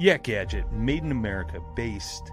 Yak Gadget, made in America, based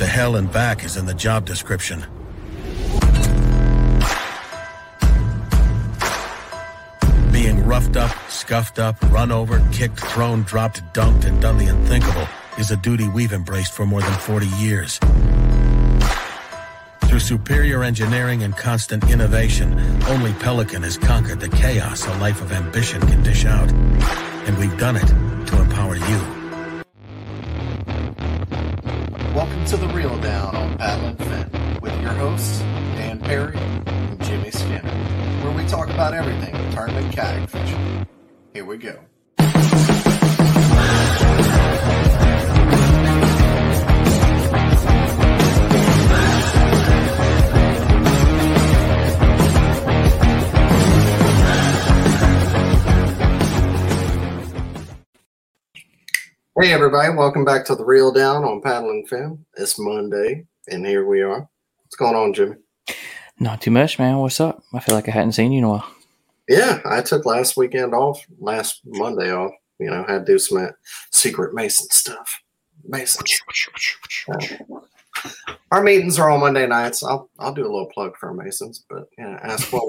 To hell and back is in the job description. Being roughed up, scuffed up, run over, kicked, thrown, dropped, dunked, and done the unthinkable is a duty we've embraced for more than 40 years. Through superior engineering and constant innovation, only Pelican has conquered the chaos a life of ambition can dish out. And we've done it Welcome to the Reel Down on Paddle and Fin with your hosts, Dan Perry and Jimmy Skinner, where we talk about everything tournament kayak fishing. Here we go. Hey everybody, welcome back to the Reel Down on Paddle and Fin. It's Monday, and here we are. What's going on, Jimmy? Not too much, man. What's up? I feel like I hadn't seen you in a while. Yeah, I took last weekend off, last Monday off. You know, had to do some secret Mason stuff. Mason. Uh, our meetings are on Monday nights. I'll I'll do a little plug for Masons, but yeah, ask what.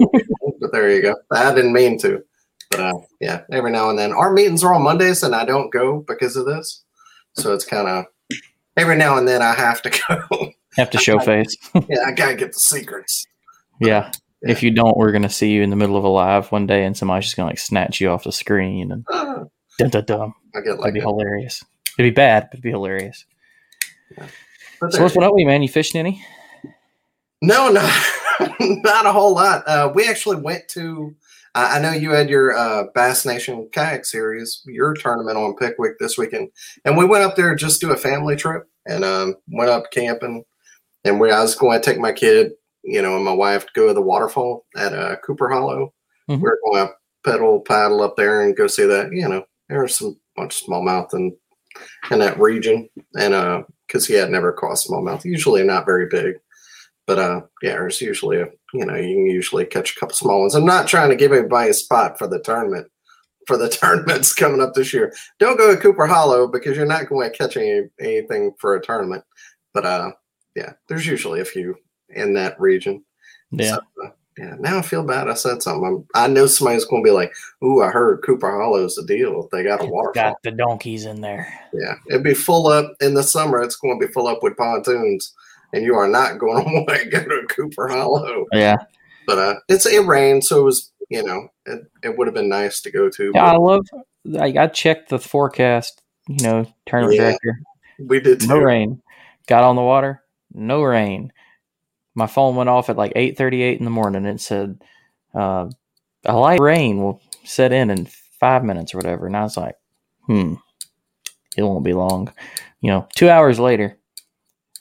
but there you go. I didn't mean to, but uh, yeah, every now and then our meetings are on Mondays, and I don't go because of this. So it's kind of every now and then I have to go. Have to show face. yeah, I gotta get the secrets. yeah. If you don't, we're gonna see you in the middle of a live one day, and somebody's just gonna like snatch you off the screen and Uh, dun dun dun. I get It'd be a, hilarious. It'd be bad, but it'd be hilarious. but So what's up with you, man? You fishing any? No, no, not a whole lot. Uh, we actually went to. I I know you had your uh, Bass Nation kayak series, your tournament on Pickwick this weekend, and we went up there just to do a family trip and um, went up camping. And we, I was going to take my kid, you know, and my wife to go to the waterfall at uh, Cooper Hollow. Mhm. We are going to pedal paddle up there and go see that. You know, there's some bunch of smallmouth in in that region, and uh, because he had never caught smallmouth, usually not very big. But uh, yeah, there's usually a you know you can usually catch a couple small ones. I'm not trying to give everybody a spot for the tournament for the tournaments coming up this year. Don't go to Cooper Hollow because you're not going to catch any anything for a tournament. But uh, yeah, there's usually a few in that region. Yeah. So, uh, yeah. Now I feel bad. I said something. I'm, I know somebody's going to be like, "Ooh, I heard Cooper Hollow's the deal. They got a waterfall." Got the donkeys in there. Yeah, it'd be full up in the summer. It's going to be full up with pontoons, and you are not going to want to go to Cooper Hollow. Yeah. But uh, it's it rained, so it was you know it, it would have been nice to go to. Yeah, I love. I, I checked the forecast. You know, tournament Yeah. director. we did too. No rain. Got on the water. No rain. My phone went off at like eight thirty-eight in the morning. It said uh, a light rain will set in in five minutes or whatever. And I was like, hmm, it won't be long. You know, two hours later,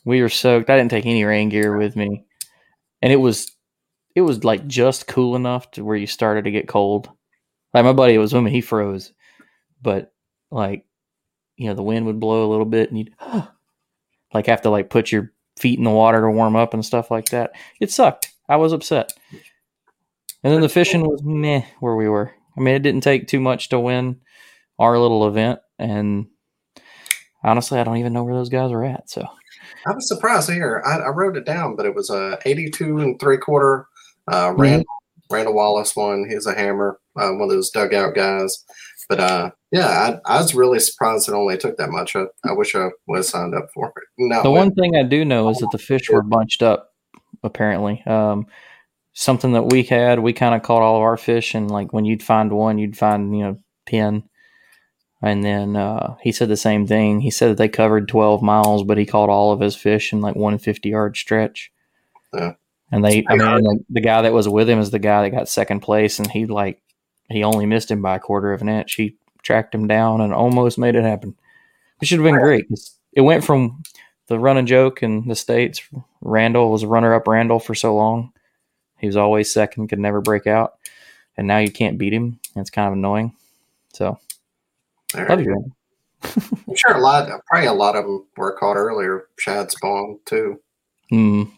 we were soaked. I didn't take any rain gear with me, and it was it was like just cool enough to where you started to get cold. Like my buddy it was with me, he froze, but like you know the wind would blow a little bit, and you'd like have to like put your feet in the water to warm up and stuff like that. It sucked. I was upset. And then the fishing was meh where we were. I mean, it didn't take too much to win our little event, and honestly, I don't even know where those guys were at. So I was surprised here. I, I wrote it down, but it was a 82 and three quarter. Uh, Randall, Randall Wallace won. He's a hammer, uh, one of those dugout guys. But uh, yeah, I, I was really surprised it only took that much. I, I wish I was signed up for it. No, the one thing I do know is that the fish were bunched up. Apparently, um, something that we had, we kind of caught all of our fish, and like when you'd find one, you'd find you know ten. And then uh, he said the same thing. He said that they covered twelve miles, but he caught all of his fish in like one fifty yard stretch. Yeah. And they, I mean, like, the guy that was with him is the guy that got second place, and he like he only missed him by a quarter of an inch. He tracked him down and almost made it happen. It should have been great. It went from the running joke in the states. Randall was runner up Randall for so long. He was always second, could never break out, and now you can't beat him. It's kind of annoying. So, There love you you, go. man. I'm sure a lot, probably a lot of them were caught earlier. Shad spawn too. Mm,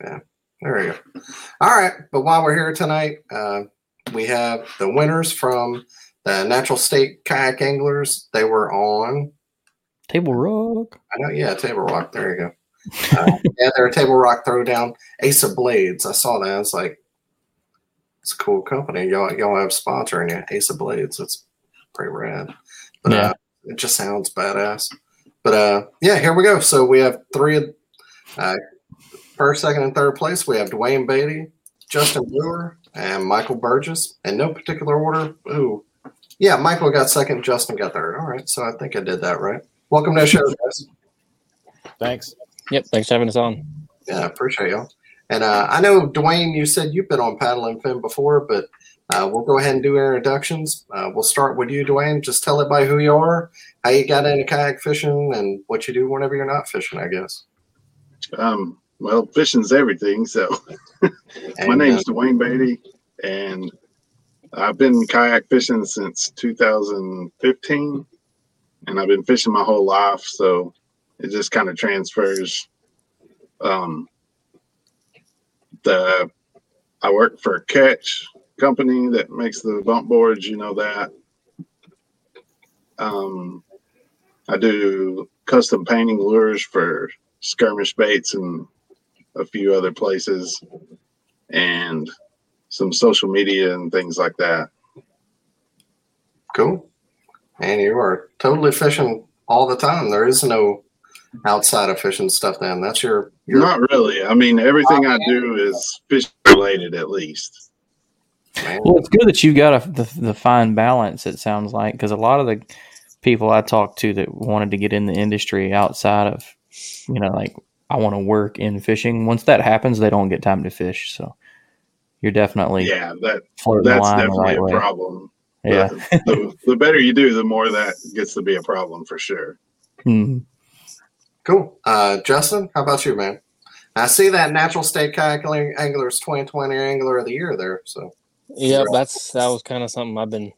There you go. All right, but while we're here tonight, uh, we have the winners from the Natural State Kayak Anglers. They were on. table rock. I know, yeah, Table Rock. There you go. Uh, yeah, they're a Table Rock Throwdown. Ace of Blades. I saw that. It's like it's a cool company. Y'all, y'all have sponsoring it. Ace of Blades. It's pretty rad. But Yeah. uh, it just sounds badass. But uh, yeah, here we go. So we have three. Uh, first, second, and third place. We have Dwayne Beatty, Justin Brewer, and Michael Burgess. In no particular order. Ooh, yeah, Michael got second. Justin got third. All right, so I think I did that right. Welcome to the show, guys. Thanks. Yep. Thanks for having us on. Yeah, I appreciate y'all. And uh, I know Dwayne, you said you've been on Paddle and Fin before, but uh, we'll go ahead and do introductions. Uh, we'll start with you, Dwayne. Just tell everybody who you are, how you got into kayak fishing, and what you do whenever you're not fishing. I guess. Um, well, fishing's everything. So my name's uh, Dwayne Beatty, and I've been kayak fishing since 2015, and I've been fishing my whole life. So it just kind of transfers. Um, the I work for Ketch company that makes the bump boards. You know that. Um, I do custom painting lures for skirmish baits and a few other places and some social media and things like that. cool. And you are totally fishing all the time. There is no outside of fishing stuff. Then that's your your Not really. I mean, everything I do is fish related at least. Man. Well, it's good that you've got a, the the fine balance. It sounds like because a lot of the people I talked to that wanted to get in the industry outside of, you know, like I want to work in fishing. Once that happens, they don't get time to fish. So you're definitely Yeah, that floating the that's line definitely right a way. problem. Yeah. The, the, the better you do, the more that gets to be a problem for sure. Mhm. Cool. Uh, Justin, how about you, man? I see that Natural State Kayak Anglers 2020 Angler of the Year there. So Yep. That's that was kind of something I've been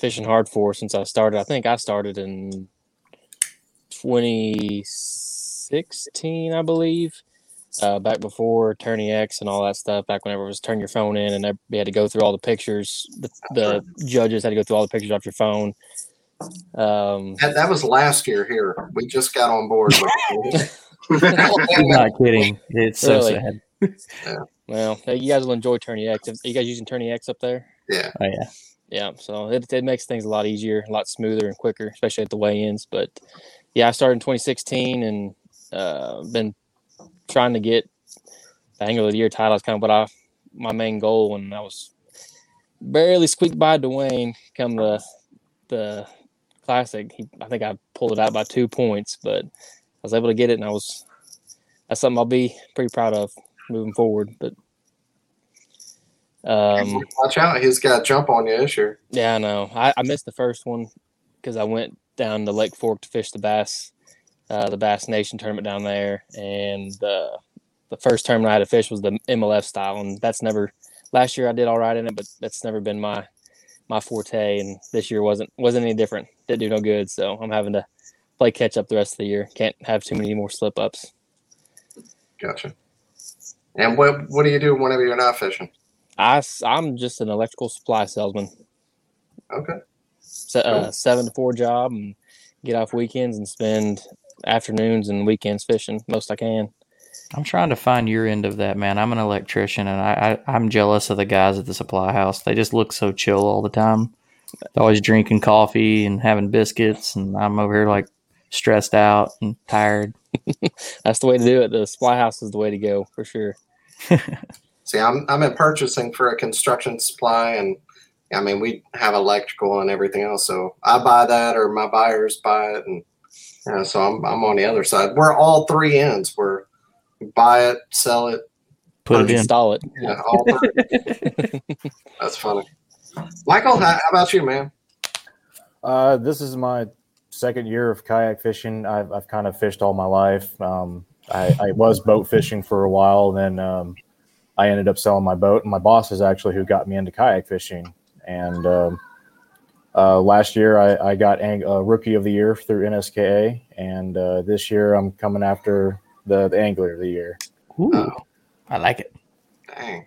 fishing hard for since I started. I think I started in 2016, I believe. Uh, back before Tourney X and all that stuff, back whenever it was turn your phone in and they had to go through all the pictures, the, the judges had to go through all the pictures off your phone. Um, that, that was last year here. We just got on board. With I'm not kidding. It's so Really? sad. Well, you guys will enjoy Tourney X. Are you guys using Tourney X up there? yeah. Oh yeah. Yeah, so it, it makes things a lot easier, a lot smoother and quicker, especially at the weigh-ins. But yeah, I started in 2016 and uh, been trying to get the angle of the Year title. Is kind of what I my main goal, and I was barely squeaked by Dwayne come the the classic. He, I think I pulled it out by two points, but I was able to get it, and I was that's something I'll be pretty proud of moving forward. But um, Watch out. He's got jump on you this year. yeah, I know. I, I missed the first one because I went down to Lake Fork to fish the bass, uh, the Bass Nation tournament down there, and uh, the first tournament I had to fish was the MLF style, and that's never. Last year I did all right in it, but that's never been my my forte, and this year wasn't wasn't any different. Didn't do no good, so I'm having to play catch up the rest of the year. Can't have too many more slip ups. Gotcha. And what what do you do whenever you're not fishing? I I'm just an electrical supply salesman. Okay. se- uh, Cool. seven to four job and get off weekends and spend afternoons and weekends fishing most I can. I'm trying to find your end of that, man. I'm an electrician, and I, I I'm jealous of the guys at the supply house. They just look so chill all the time. They're always drinking coffee and having biscuits, and I'm over here like stressed out and tired. That's the way to do it. The supply house is the way to go for sure. See, I'm I'm in purchasing for a construction supply, and I mean we have electrical and everything else. So I buy that, or my buyers buy it, and you know, so I'm I'm on the other side. We're all three ends. We're buy it, sell it, Put it in. Install it. yeah, all three. That's funny. Michael, how, how about you, man? Uh, this is my second year of kayak fishing. I've, I've kind of fished all my life. Um, I, I was boat fishing for a while, then um, I ended up selling my boat. And my boss is actually who got me into kayak fishing. And um, uh, last year, I, I got ang- uh, rookie of the year through NSKA, and uh, this year I'm coming after the, the angler of the year. Ooh, Oh. I like it. Dang.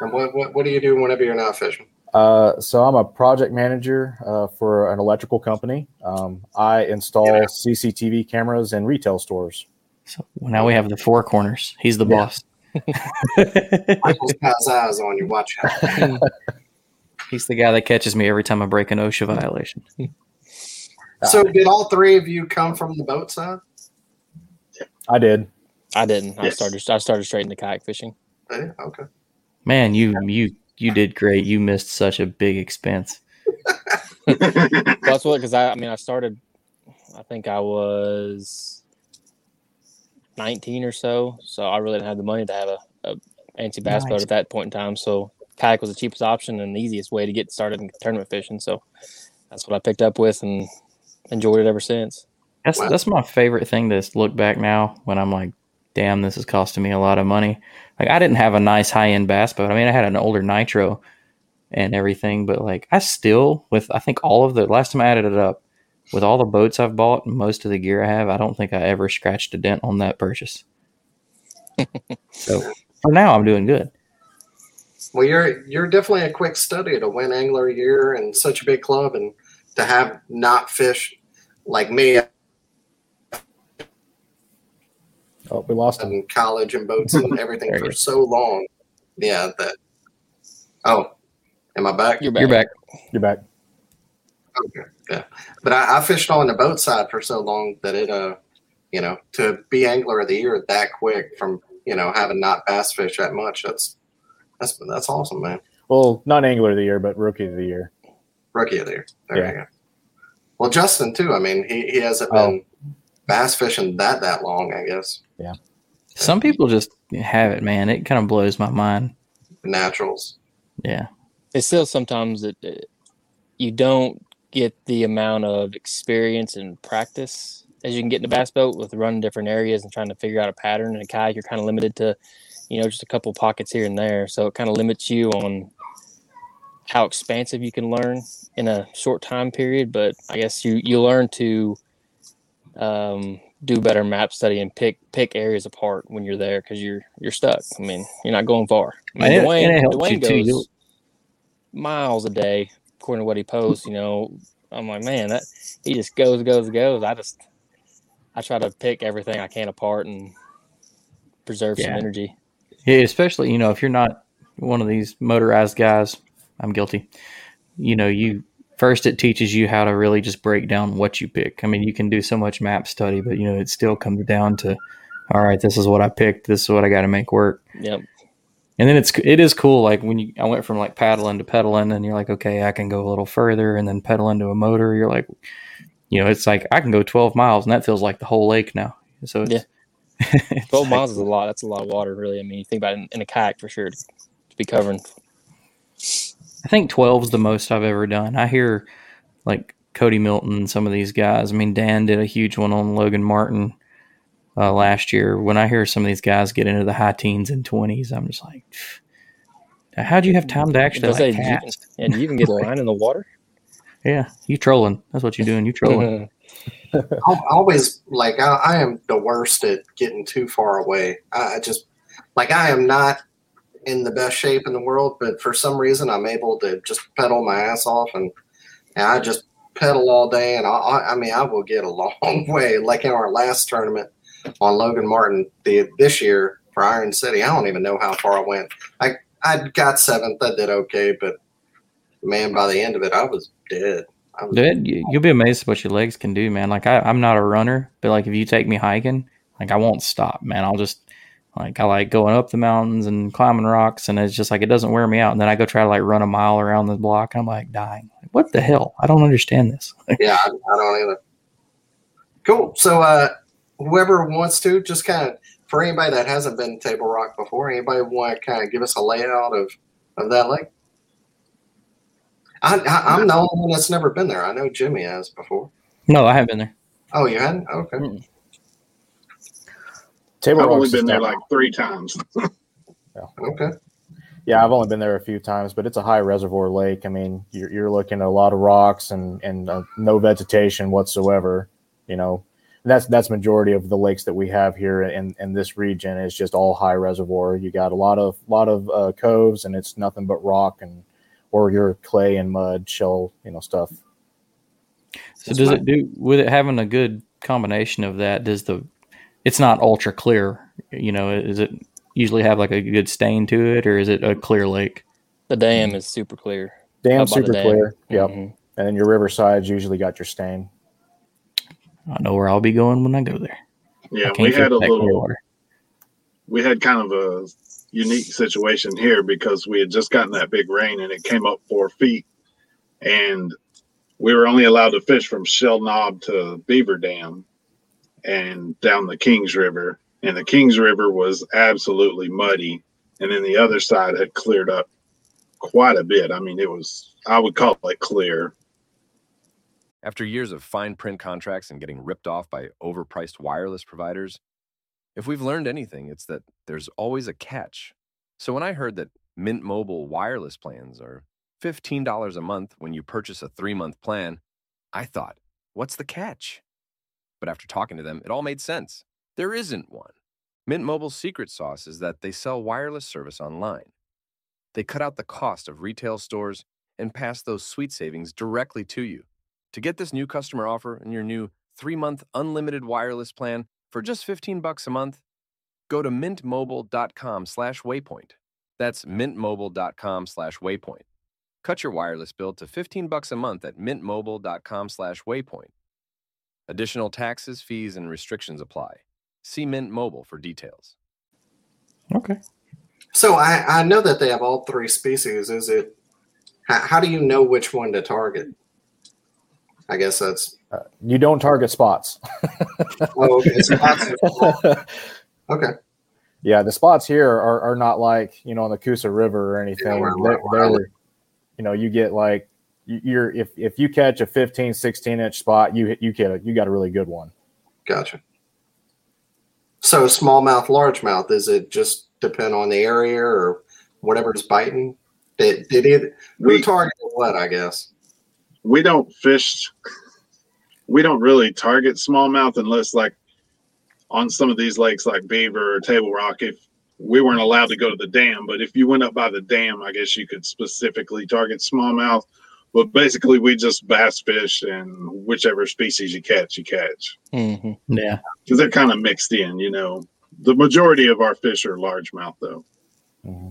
And what, what, what do you do whenever you're not fishing? Uh, so I'm a project manager uh, for an electrical company. Um, I install Yeah. CCTV cameras in retail stores. So now we have the four corners. He's the boss. Michael's got his eyes on you. Watch out. He's the guy that catches me every time I break an OSHA violation. So, did all three of you come from the boat side? I did. I didn't. I started. I started straight into kayak fishing. Yeah, okay. Man, you you you did great. You missed such a big expense. That's what because I, I mean I started I think I was 19 or so so I really didn't have the money to have a, a fancy bass boat at that point in time so kayak was the cheapest option and the easiest way to get started in tournament fishing so that's what I picked up with and enjoyed it ever since That's Wow. that's my favorite thing to look back now when I'm like, damn, this is costing me a lot of money. Like I didn't have a nice high end bass boat. I mean, I had an older nitro and everything, but like I still with I think all of the last time I added it up with all the boats I've bought and most of the gear I have, I don't think I ever scratched a dent on that purchase. so for now, I'm doing good. Well, you're you're definitely a quick study to win angler year and such a big club, and to have not fished like me Oh, we lost him. in college and boats and everything for go. so long. Yeah, that. Oh, am I back? you're back, You're back. You're back. Okay, yeah. But I, I fished on the boat side for so long that it, uh, you know, to be angler of the year that quick from you know having not bass fish that much, that's that's that's awesome, man. Well, not angler of the year, but rookie of the year. Rookie of the year. There Yeah. you go. Well, Justin too. I mean, he, he hasn't Oh. been bass fishing that that long, I guess. Some people just have it, man. It kind of blows my mind. Naturals. Yeah. it's still sometimes that uh, you don't get the amount of experience and practice as you can get in a bass boat with running different areas and trying to figure out a pattern. In a kayak, you're kind of limited to, you know, just a couple pockets here and there. So it kind of limits you on how expansive you can learn in a short time period. But I guess you you learn to um, do better map study and pick pick areas apart when you're there because you're you're stuck. I mean, you're not going far. I mean, Dwayne, Dwayne you, too. goes miles a day, according to what he posts. You know, I'm like, man, that he just goes, goes, goes. I just I try to pick everything I can apart and preserve some energy. Yeah, especially you know if you're not one of these motorized guys, I'm guilty. You know, you first it teaches you how to really just break down what you pick. I mean, you can do so much map study, but you know it still comes down to, all right, this is what I picked. This is what I got to make work. Yep. And then it's it is cool. Like when you I went from like paddling to pedaling, and you're like, okay, I can go a little further, and then pedaling to a motor. You're like, you know, it's like I can go 12 miles, and that feels like the whole lake now. So it's, Yeah. it's 12 like- miles is a lot. That's a lot of water, really. I mean, you think about it in, in a kayak for sure to, to be covering. I think 12 is the most I've ever done. I hear like Cody Milton and some of these guys. I mean, Dan did a huge one on Logan Martin uh, last year. When I hear some of these guys get into the high teens and 20s, I'm just like, how do you have time to actually I say, like, do you- cast? And you even get a line in the water. Yeah, you trolling. That's what you're doing. You trolling. I always like I, I am the worst at getting too far away. I, I just like I am not in the best shape in the world, but for some reason I'm able to just pedal my ass off and, and I just pedal all day. And I, I, mean I will get a long way. Like in our last tournament on Logan Martin the this year for Iron City, I don't even know how far I went. I I got seventh. I did okay, but man, by the end of it, I was dead. I Dude, you- you'll be amazed what your legs can do, man. Like I, I'm not a runner, but like if you take me hiking, like I won't stop, man. I'll just like I like going up the mountains and climbing rocks, and it's just like it doesn't wear me out. And then I go try to like run a mile around the block, and I'm like dying. Like, what the hell? I don't understand this. yeah, I, I don't either. Cool. So, uh, whoever wants to, just kind of for anybody that hasn't been to Table Rock before, anybody want to kind of give us a layout of of that lake? I, I, I'm the only one that's never been there. I know Jimmy has before. No, I haven't been there. Oh, you hadn't? Okay. Mm. Table I've only been there like three times. Okay. Yeah, I've only been there a few times, but it's a high reservoir lake. I mean, you're, you're looking at a lot of rocks and and uh, no vegetation whatsoever. You know, and that's that's majority of the lakes that we have here in in this region is just all high reservoir. You got a lot of lot of uh, coves, and it's nothing but rock and or your clay and mud shell, you know, stuff. So does it do with it having a good combination of that? Does the it's not ultra clear? You know, is it usually have like a good stain to it, or is it a clear lake? The dam is super clear. Dam Up super dam. clear. Yep. Mhm. And then your riverside's usually got your stain. I know where I'll be going when I go there. Yeah, we had a little water. we had kind of a unique situation here because we had just gotten that big rain and it came up four feet and we were only allowed to fish from Shell Knob to Beaver Dam and down the Kings River. And the Kings River was absolutely muddy. And then the other side had cleared up quite a bit. I mean, it was, I would call it clear. After years of fine print contracts and getting ripped off by overpriced wireless providers, if we've learned anything, it's that there's always a catch. So when I heard that Mint Mobile wireless plans are $15 a month when you purchase a three month plan, I thought, what's the catch? But after talking to them, it all made sense. There isn't one. Mint Mobile's secret sauce is that they sell wireless service online. They cut out the cost of retail stores and pass those sweet savings directly to you. To get this new customer offer and your new 3-month unlimited wireless plan for just 15 bucks a month, go to mintmobile.com slash waypoint. That's mintmobile.com slash waypoint. Cut your wireless bill to 15 bucks a month at mintmobile.com/waypoint. Additional taxes, fees and restrictions apply. See Mint Mobile for details. Okay. So I, I know that they have all three species. Is it how, how do you know which one to target? I guess that's Uh, you don't target spots. oh, okay. So that's okay. Yeah, the spots here are, are not like you know on the Coosa River or anything. where- they're, they're- you know, you get like you- you're if if you catch a 15, 16 inch spot, you you get a, you got a really good one. Gotcha. So smallmouth, largemouth, is it just depend on the area or whatever's biting? Did did it who We- target what, I guess? we don't fish we don't really target smallmouth unless like on some of these lakes like beaver or table rock if we weren't allowed to go to the dam but if you went up by the dam i guess you could specifically target smallmouth but basically we just bass fish and whichever species you catch you catch Mhm. Yeah. because they're kind of mixed in you know the majority of our fish are largemouth though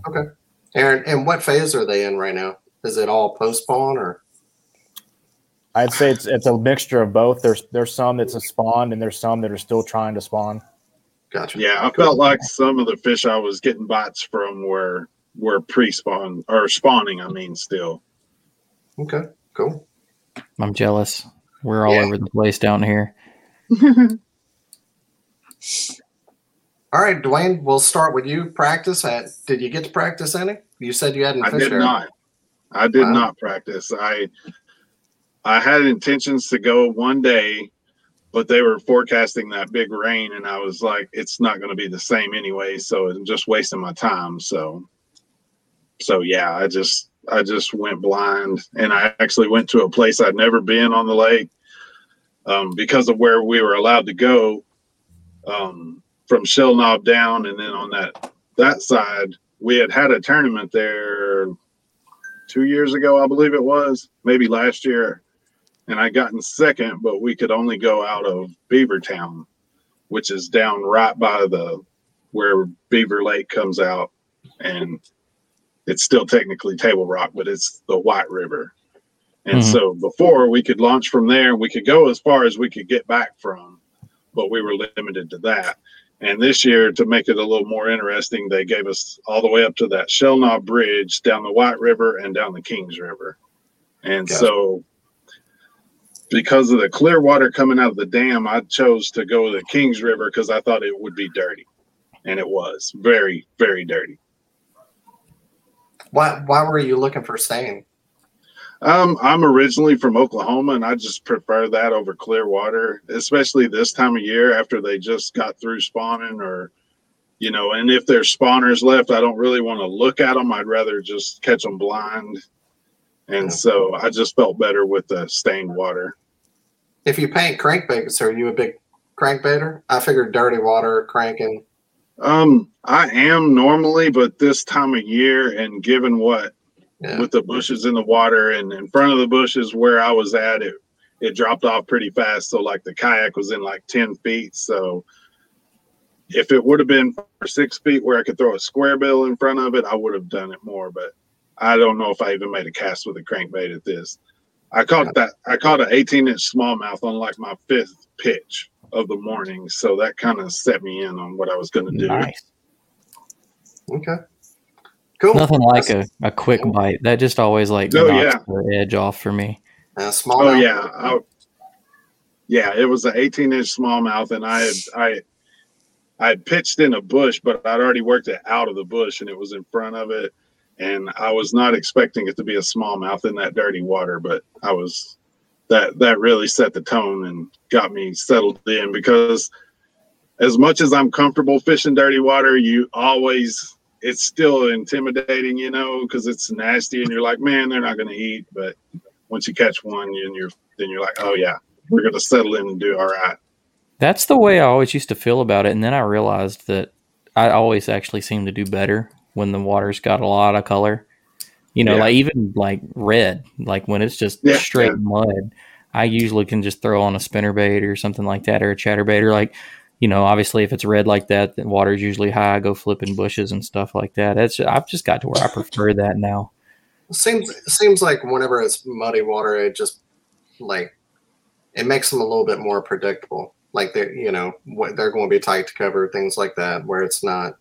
Okay. Aaron, and what phase are they in right now? Is it all post spawn or I'd say it's it's a mixture of both. There's there's some that's a spawn and there's some that are still trying to spawn. gotcha? Yeah, I felt like some of the fish I was getting bites from were were pre-spawn or spawning. I mean, still. Okay, cool. I'm jealous. We're all Yeah. over the place down here. All right, Dwayne, we'll start with you. Practice at did you get to practice any? You said you hadn't I did there. not. I did Wow. not practice. I I had intentions to go one day, but they were forecasting that big rain, and I was like, it's not going to be the same anyway. So I'm just wasting my time. So, so yeah, I just I just went blind, and I actually went to a place I'd never been on the lake um, because of where we were allowed to go um, from Shell Knob down, and then on that that side we had had a tournament there two years ago, I believe it was, maybe last year, and I got in second, but we could only go out of Beavertown, which is down right by the where Beaver Lake comes out, and it's still technically Table Rock, but it's the White River. And Mhm. so before we could launch from there, we could go as far as we could get back from, but we were limited to that. And this year, to make it a little more interesting, they gave us all the way up to that Shell Knob Bridge, down the White River, and down the Kings River. And Gotcha. so, because of the clear water coming out of the dam, I chose to go to the Kings River because I thought it would be dirty. And it was very, very dirty. Why why were you looking for stain? Um, I'm originally from Oklahoma, and I just prefer that over clear water, especially this time of year after they just got through spawning, or you know. And if there's spawners left, I don't really want to look at them. I'd rather just catch them blind. And so I just felt better with the stained water. If you paint crankbaits, are you a big crankbaiter? I figured dirty water cranking. Um, I am normally, but this time of year, and given what Yeah. with the bushes in the water and in front of the bushes where I was at, it it dropped off pretty fast. So like the kayak was in like ten feet. So if it would have been for six feet where I could throw a square bill in front of it, I would have done it more. But I don't know if I even made a cast with a crankbait at this. I caught that I caught an 18 inch smallmouth on like my fifth pitch of the morning. So that kind of set me in on what I was gonna do. Nice. Okay. Cool. Nothing like a, a quick bite. That just always like Oh, knocks yeah. the edge off for me. Uh, small. Oh yeah, I, yeah. It was an 18 inch smallmouth, and I had I I had pitched in a bush, but I'd already worked it out of the bush, and it was in front of it, and I was not expecting it to be a smallmouth in that dirty water, but I was that that really set the tone and got me settled in because as much as I'm comfortable fishing dirty water, you always it's still intimidating, you know, because it's nasty and you're like, man, they're not going to eat. But once you catch one, and you're then you're like, oh yeah, we're going to settle in and do all right. That's the way I always used to feel about it. And then I realized that I always actually seem to do better when the water's got a lot of color. You know, Yeah. like even like red, like when it's just Yeah, straight yeah. mud, I usually can just throw on a spinnerbait or something like that or a chatterbait or like, you know, obviously if it's red like that, the water's usually high. I go flipping bushes and stuff like that. That's I've just got to where I prefer that now. Seems seems like whenever it's muddy water, it just like it makes them a little bit more predictable. Like they're you know what they're going to be tight to cover things like that. Where it's not,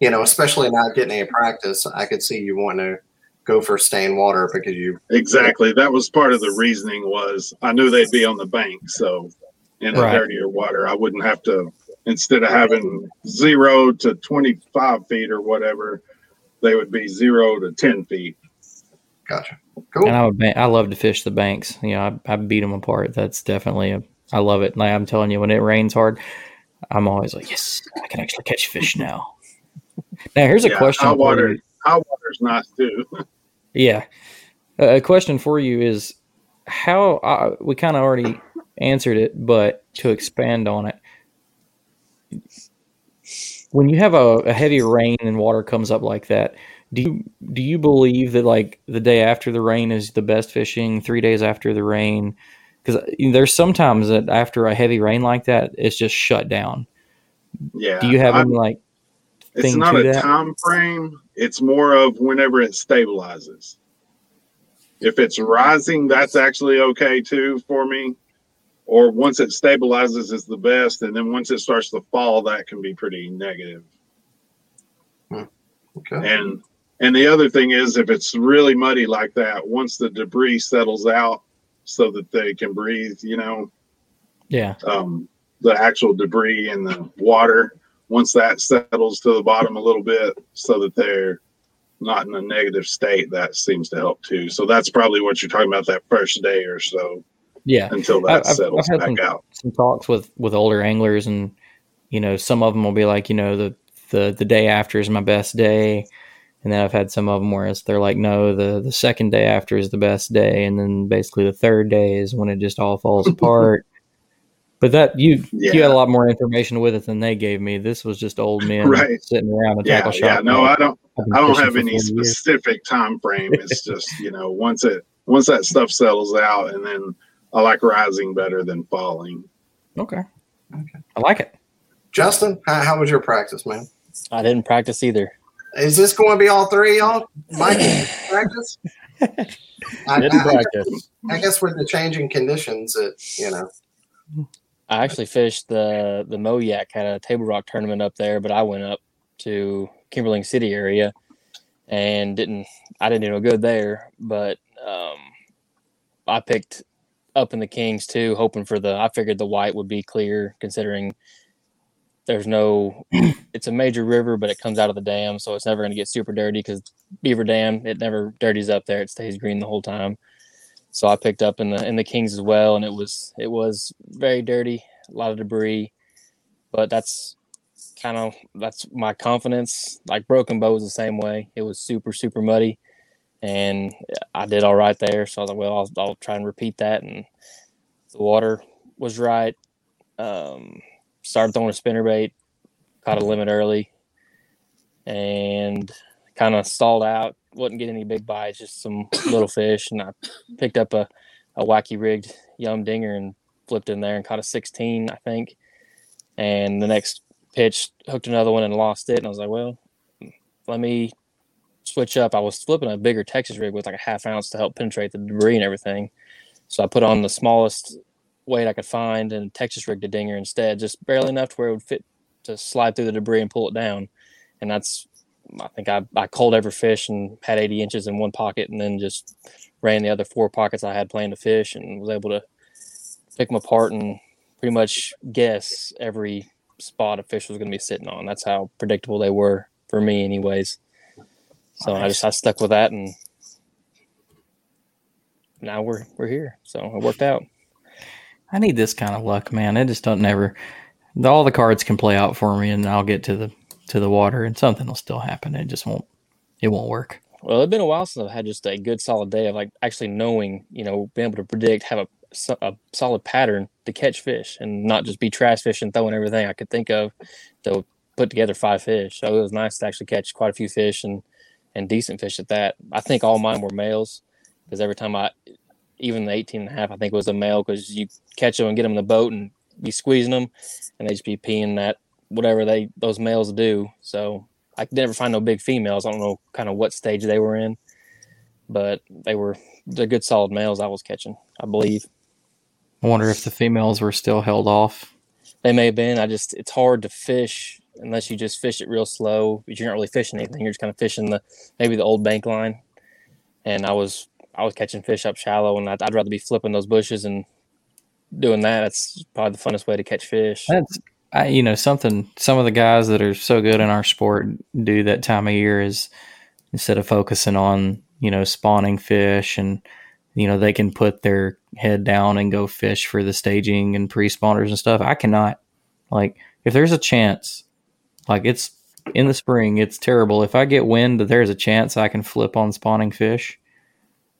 you know, especially not getting any practice. I could see you wanting to go for stained water because you Exactly. That was part of the reasoning was I knew they'd be on the bank, so in the Right. dirtier water, I wouldn't have to instead of having zero to twenty five feet or whatever, they would be zero to ten feet. gotcha. Cool. And I'm a ban- I love to fish the banks. You know, I, I beat them apart. That's definitely a. I love it. Like I'm telling you, when it rains hard, I'm always like, yes, I can actually catch fish now. Now here's a Yeah, question. hot for water, you. Hot water's nice too. Yeah, a a question for you is how uh, we kind of already answered it, but to expand on it, when you have a, a heavy rain and water comes up like that, do you do you believe that like the day after the rain is the best fishing, three days after the rain? Because there's sometimes that after a heavy rain like that, it's just shut down. yeah. Do you have I- any like it's not a that? time frame it's more of whenever it stabilizes. If it's rising that's actually okay too for me. Or once it stabilizes is the best. And then once it starts to fall that can be pretty negative. Okay. and and the other thing is if it's really muddy like that once the debris settles out so that they can breathe you know yeah. um, the actual debris in the water once that settles to the bottom a little bit so that they're not in a negative state that seems to help too. So that's probably what you're talking about that first day or so yeah. until that I've- settles I've had back some- out. some talks with with older anglers and you know some of them will be like you know the the the day after is my best day. And then i've had some of them where it's they're like no the the second day after is the best day. And then basically the third day is when it just all falls apart but that you you had a lot more information with it than they gave me this was just old men Right. sitting around a yeah tackle yeah shop no i don't I've don't have any 40 years. specific time frame it's just you know once it once that stuff settles out and then i like rising better than falling okay Okay. i like it Justin, how, how was your practice, man? I didn't practice either. Is this going to be all three, y'all? Mike, practice? I, Didn't I- practice. I guess with the changing conditions, it you know. I actually fished the the Moyak had a table rock tournament up there, but I went up to Kimberling City area and didn't I didn't do no good there. But um, I picked up in the Kings too, hoping for the. I figured the white would be clear, considering there's no. it's a major river, but it comes out of the dam, so it's never going to get super dirty because Beaver Dam it never dirties up there; it stays green the whole time. So I picked up in the in the Kings as well, and it was it was very dirty, a lot of debris, but that's kind of that's my confidence. Like Broken Bow was the same way. It was super super muddy, and I did all right there. So I was like, well, I'll, I'll try and repeat that, and the water was right. Um, started throwing a spinner bait, caught a limit early, and kind of stalled out. Wouldn't get any big bites, just some little fish. And I picked up a, a wacky rigged yum dinger and flipped in there and caught a 16, I think. And the next pitch hooked another one and lost it. And I was like, well, let me switch up. I was flipping a bigger Texas rig with like a half ounce to help penetrate the debris and everything. So I put on the smallest weight I could find and Texas rigged a dinger instead, just barely enough to where it would fit to slide through the debris and pull it down. And that's, I think I, I culled every fish and had 80 inches in one pocket and then just ran the other four pockets I had planned to fish and was able to pick them apart and pretty much guess every spot a fish was going to be sitting on. That's how predictable they were for me, anyways. So I just I stuck with that, and now we're we're here. So it worked out. I need this kind of luck, man. It just don't never. All the cards can play out for me, and I'll get to the to the water, and something will still happen. It just won't. It won't work. Well, it's been a while since I've had just a good solid day of like actually knowing, you know, being able to predict, have a, a solid pattern to catch fish, and not just be trash fishing, throwing everything I could think of to put together five fish. So it was nice to actually catch quite a few fish and and decent fish at that. I think all mine were males because every time I, even the 18 and a half, I think was a male because you catch them and get them in the boat and be squeezing them and they just be peeing that whatever they those males do. So I could never find no big females. I don't know kind of what stage they were in, but they were they're good solid males I was catching, I believe. I wonder if the females were still held off. They may have been. I just it's hard to fish unless you just fish it real slow. But you're not really fishing anything. You're just kind of fishing the maybe the old bank line. And I was I was catching fish up shallow, and I'd, I'd rather be flipping those bushes and doing that. That's probably the funnest way to catch fish. That's I, you know something. Some of the guys that are so good in our sport do that time of year is instead of focusing on you know spawning fish and you know they can put their head down and go fish for the staging and pre-spawners and stuff. I cannot. Like if there's a chance like it's in the spring, it's terrible. If I get wind that there's a chance I can flip on spawning fish,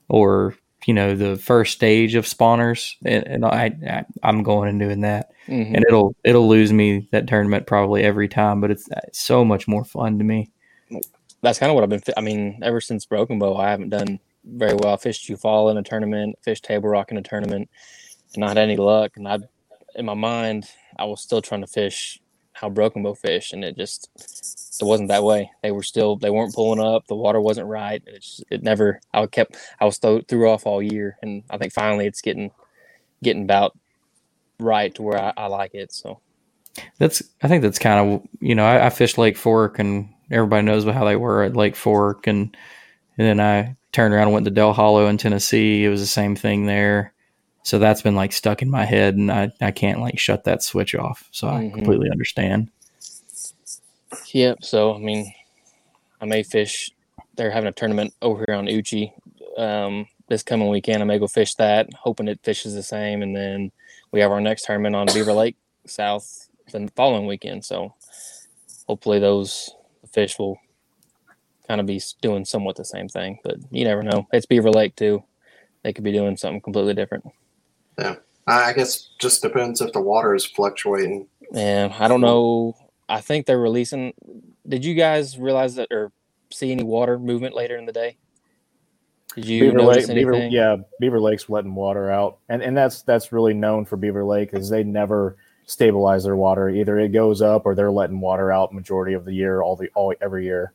or you know the first stage of spawners, and, and I, I am going and doing that, Mhm. and it'll it'll lose me that tournament probably every time, but it's, it's so much more fun to me. That's kind of what I've been. I mean, ever since Broken Bow, I haven't done very well. I fished Fall in a tournament, fished Table Rock in a tournament, and not had any luck. And I, in my mind, I was still trying to fish how Broken Bow fish, and it just it wasn't that way. They were still they weren't pulling up. The water wasn't right. It just it never. I kept I was throw, threw off all year, and I think finally it's getting getting about right to where I, I like it. So That's I think that's kind of you know I, I fished Lake Fork and everybody knows how they were at Lake Fork and and then I turned around and went to Dale Hollow in Tennessee. It was the same thing there. So that's been like stuck in my head and I, I can't like shut that switch off. So I Mhm. completely understand. Yep. So I mean, I may fish. They're having a tournament over here on Uchi um, this coming weekend. I may go fish that, hoping it fishes the same, and then we have our next tournament on Beaver Lake South the following weekend. So hopefully those fish will kind of be doing somewhat the same thing. But you never know. It's Beaver Lake too. They could be doing something completely different. I I guess just depends if the water is fluctuating. Yeah, I don't know. I think they're releasing. Did you guys realize that or see any water movement later in the day? Did you Beaver notice Lake, Beaver, anything? yeah, Beaver Lake's letting water out, and and that's that's really known for Beaver Lake is they never stabilize their water. Either it goes up or they're letting water out majority of the year, all the all every year.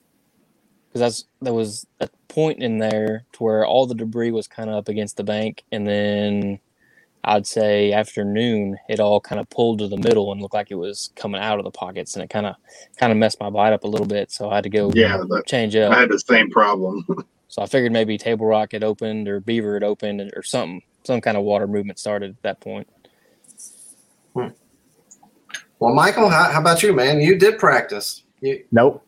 because that's there was a point in there to where all the debris was kind of up against the bank, and then I'd say afternoon it all kind of pulled to the middle and looked like it was coming out of the pockets, and it kind of kind of messed my bite up a little bit. So I had to go Yeah, change up. I had the same problem. So I figured maybe Table Rock had opened or Beaver had opened or something. Some kind of water movement started at that point. Hmm. Well, Michael, how, how about you, man? You did practice. You, Nope.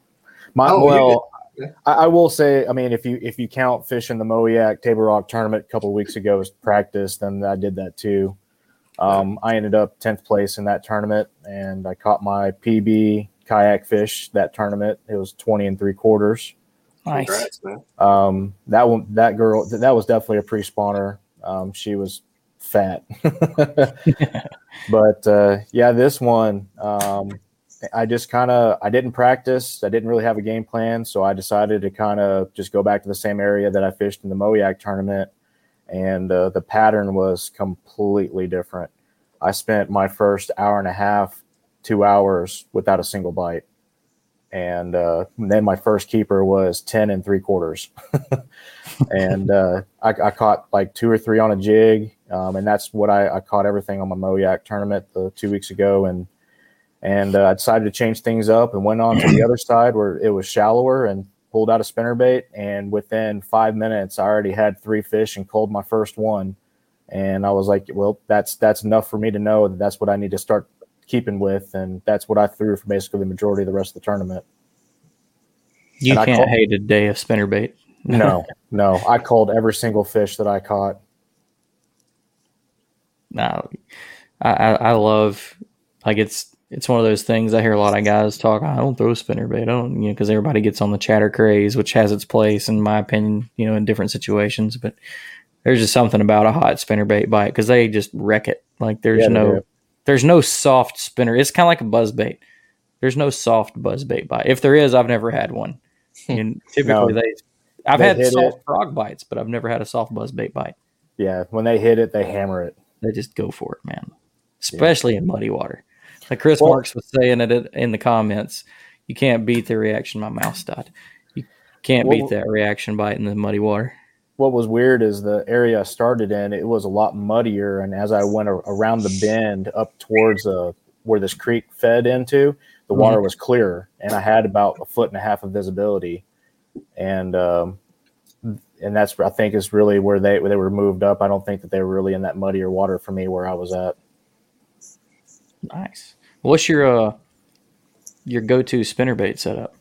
My Oh, well, Yeah. I, I will say, I mean, if you if you count fishing the Moayak Table Rock tournament a couple of weeks ago as practice, then I did that too. Um, I ended up tenth place in that tournament, and I caught my PB kayak fish that tournament. It was twenty and three quarters. Nice. Congrats, man. Um, that one, that girl, that was definitely a pre-spawner. Um, she was fat, but uh, yeah, this one, um, I just kind of, I didn't practice. I didn't really have a game plan, so I decided to kind of just go back to the same area that I fished in the Moyak tournament, and uh, the pattern was completely different. I spent my first hour and a half, two hours without a single bite and uh, then my first keeper was 10 and three quarters and uh, I, I, caught like two or three on a jig um, and that's what I, I, caught everything on my Moyak tournament the two weeks ago and and uh, i decided to change things up and went on to the other side where it was shallower and pulled out a spinnerbait and within five minutes i already had three fish and called my first one and i was like well that's that's enough for me to know that that's what i need to start keeping with, and that's what I threw for basically the majority of the rest of the tournament. You And can't called- hate a day of spinnerbait. No, no, I called every single fish that I caught. no, I I love like it's it's one of those things. I hear a lot of guys talk. I don't throw spinnerbait. I don't you know because everybody gets on the chatter craze, which has its place in my opinion. You know, in different situations, but there's just something about a hot spinner bait bite because they just wreck it. Like there's Yeah, no there's no soft spinner. It's kind of like a buzz bait. There's no soft buzz bait bite. If there is, I've never had one. And typically No. they, I've They had soft it. frog bites, but I've never had a soft buzz bait bite. Yeah, when they hit it, they hammer it. They just go for it, man. Especially in muddy water. Like Chris Well- Marks was saying it in the comments, you can't beat the reaction. My mouse died. You can't Well- beat that reaction bite in the muddy water. What was weird is the area I started in, it was a lot muddier, and as I went ar- around the bend up towards uh, where this creek fed into, the Mhm. water was clearer, and I had about a foot and a half of visibility, and um, and that's I think is really where they where they were moved up. I don't think that they were really in that muddier water for me where I was at. Nice. What's your uh your go to spinnerbait setup?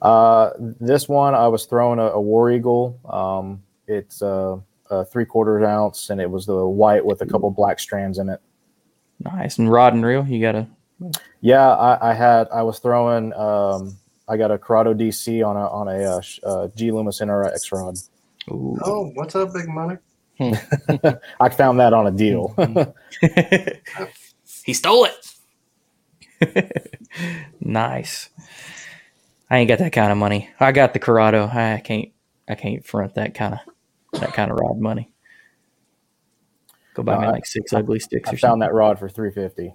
Uh, this one I was throwing a, a War Eagle. Um, it's uh, a three quarters ounce, and it was the white with a couple black strands in it. Nice. And rod and reel, you got a Yeah, I, I had I was throwing. Um, I got a Curado DC on a on a uh, sh- uh, G Loomis NRX rod. ooh. Oh, what's up, big money? I found that on a deal. he stole it. nice. I ain't got that kind of money. I got the Curado. I can't. I can't front that kind of that kind of rod money. Go buy No, me like six ugly sticks I or found something. that rod for three fifty.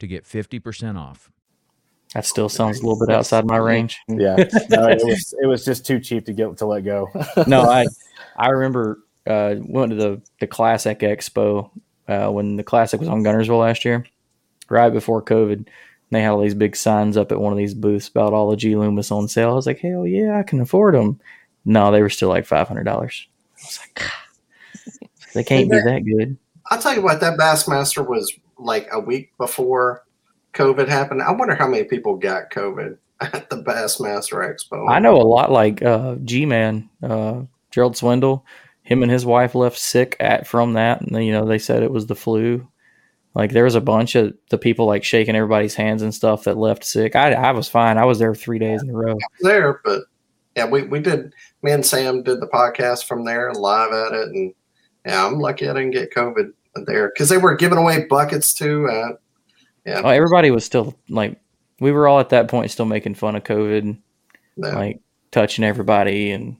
to get 50% off. That still sounds a little bit outside my range. Yeah, no, it was it was just too cheap to get to let go. no, I I remember uh, went to the the Classic Expo uh, when the Classic was on Guntersville last year, right before COVID. They had all these big signs up at one of these booths about all the G Loomis on sale. I was like, hell yeah, I can afford them. No, they were still like five hundred dollars. I was like, they can't be that good. I'll tell you what, that Bassmaster was like a week before COVID happened. I wonder how many people got COVID at the Bassmaster Expo. I know a lot like uh, G Man, uh, Gerald Swindle. Him and his wife left sick at from that, and you know they said it was the flu. Like there was a bunch of the people like shaking everybody's hands and stuff that left sick. I I was fine. I was there three days in a row. there, but yeah, we, we did. Me and Sam did the podcast from there, live at it, and yeah, I'm lucky I didn't get COVID there because they were giving away buckets too. Uh, yeah, Oh, everybody was still like, we were all at that point still making fun of COVID, Yeah. like touching everybody and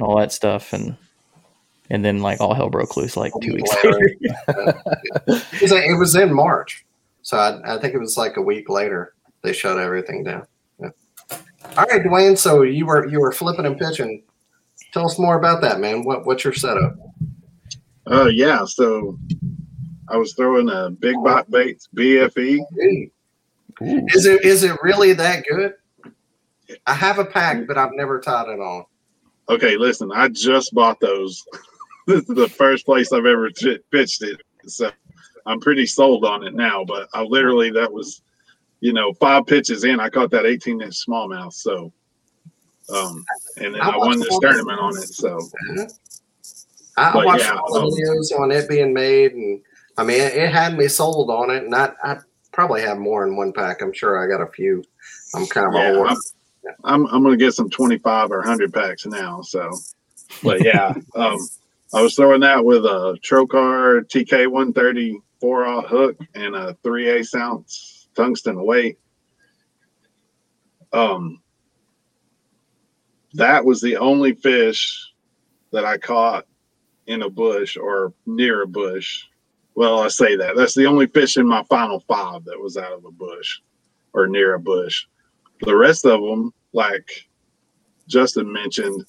all that stuff, and and then like all hell broke loose like two weeks Later. later. it, was, it was in March, so I, I think it was like a week later they shut everything down. Yeah. All right, Dwayne. So you were you were flipping and pitching. Tell us more about that, man. What what's your setup? Uh, yeah. So I was throwing a big bot baits BFE. Is it is it really that good? I have a pack, but I've never tied it on. Okay, listen, I just bought those. this is the first place I've ever t- pitched it, so I'm pretty sold on it now. But I literally that was, you know, five pitches in, I caught that 18 inch smallmouth. So, um, and then I, won this tournament on it. So, I But watched yeah, videos on it being made, and I mean, it, it had me sold on it. And I, I probably have more in one pack. I'm sure I got a few. I'm kind of yeah, I'm, I'm I'm gonna get some 25 or 100 packs now. So, but yeah, um, I was throwing that with a Trokar TK 130 four aught hook and a three eighths ounce tungsten weight. Um, that was the only fish that I caught in a bush or near a bush. Well, I say that that's the only fish in my final five that was out of a bush or near a bush. The rest of them, like Justin mentioned,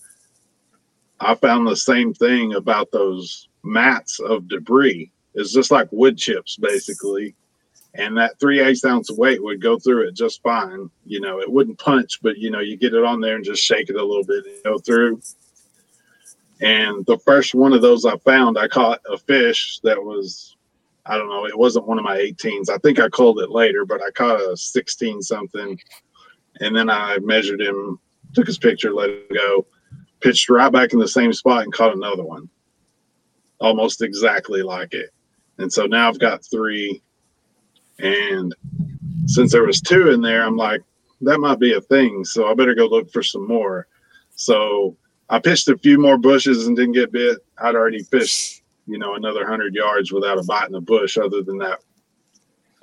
I found the same thing about those mats of debris. It's just like wood chips, basically. And that three eighths ounce weight would go through it just fine. You know, it wouldn't punch, but you know, you get it on there and just shake it a little bit and go through. And the first one of those I found, I caught a fish that was, I don't know, it wasn't one of my 18s. I think I called it later, but I caught a 16 something. And then I measured him, took his picture, let it go, pitched right back in the same spot and caught another one, almost exactly like it. And so now I've got three. And since there was two in there, I'm like, that might be a thing. So I better go look for some more. So I pitched a few more bushes and didn't get bit. I'd already fished, you know, another hundred yards without a bite in the bush, other than that,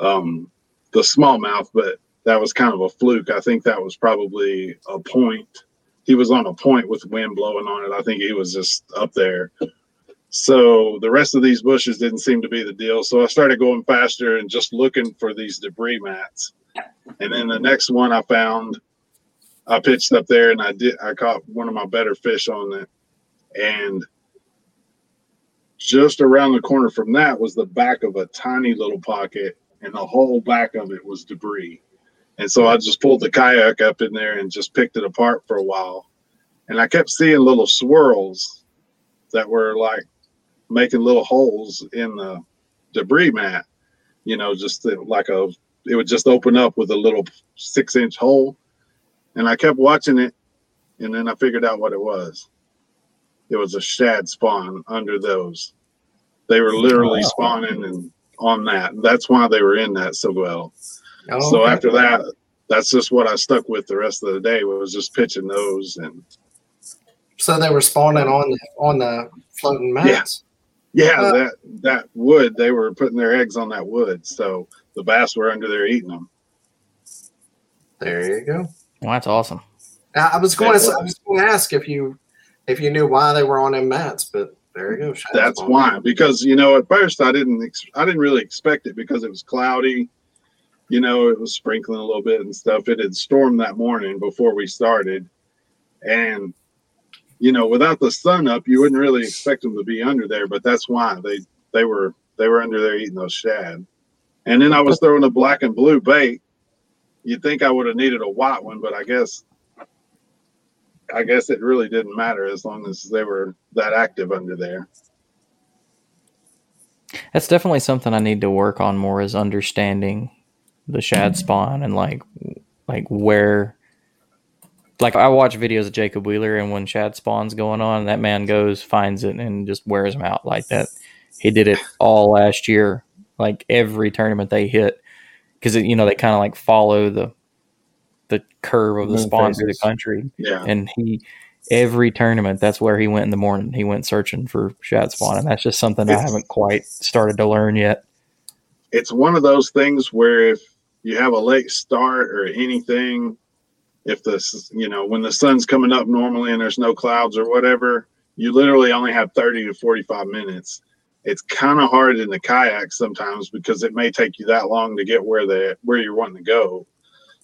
um, the smallmouth. But that was kind of a fluke. I think that was probably a point. He was on a point with wind blowing on it. I think he was just up there. So the rest of these bushes didn't seem to be the deal. So I started going faster and just looking for these debris mats. And then the next one I found, I pitched up there and I did I caught one of my better fish on it. And just around the corner from that was the back of a tiny little pocket, and the whole back of it was debris. And so I just pulled the kayak up in there and just picked it apart for a while. And I kept seeing little swirls that were like making little holes in the debris mat, you know, just like a, it would just open up with a little six inch hole. And I kept watching it. And then I figured out what it was. It was a shad spawn under those. They were literally Wow. spawning and on that. That's why they were in that so well. Oh, so okay. after that, that's just what I stuck with the rest of the day was just pitching those and So they were spawning on the on the floating mats. yeah, Uh, that that wood they were putting their eggs on that wood, so the bass were under there eating them. There you go. Well, that's awesome. I, I was going to I was going to ask if you if you knew why they were on them mats, but there you go. Shad That's spawn. why because you know at first I didn't ex- I didn't really expect it because it was cloudy. You know, it was sprinkling a little bit and stuff. It had stormed that morning before we started, and you know, without the sun up, you wouldn't really expect them to be under there. But that's why they they were they were under there eating those shad. And then I was throwing a black and blue bait. You'd think I would have needed a white one, but I guess I guess it really didn't matter as long as they were that active under there. That's definitely something I need to work on more is understanding the shad spawn and like like where like I watch videos of Jacob Wheeler and when shad spawn's going on, that man goes, finds it and just wears them out like that. He did it all last year, like every tournament they hit. Because you know, they kind of like follow the the curve of the Moon spawn through the country. Yeah. And he every tournament that's where he went in the morning. He went searching for shad spawn, and that's just something I haven't quite started to learn yet. it's one of those things where if you have a late start or anything, if the s- you know when the sun's coming up normally and there's no clouds or whatever, you literally only have 30 to 45 minutes. It's kind of hard in the kayak sometimes because it may take you that long to get where the where you're wanting to go.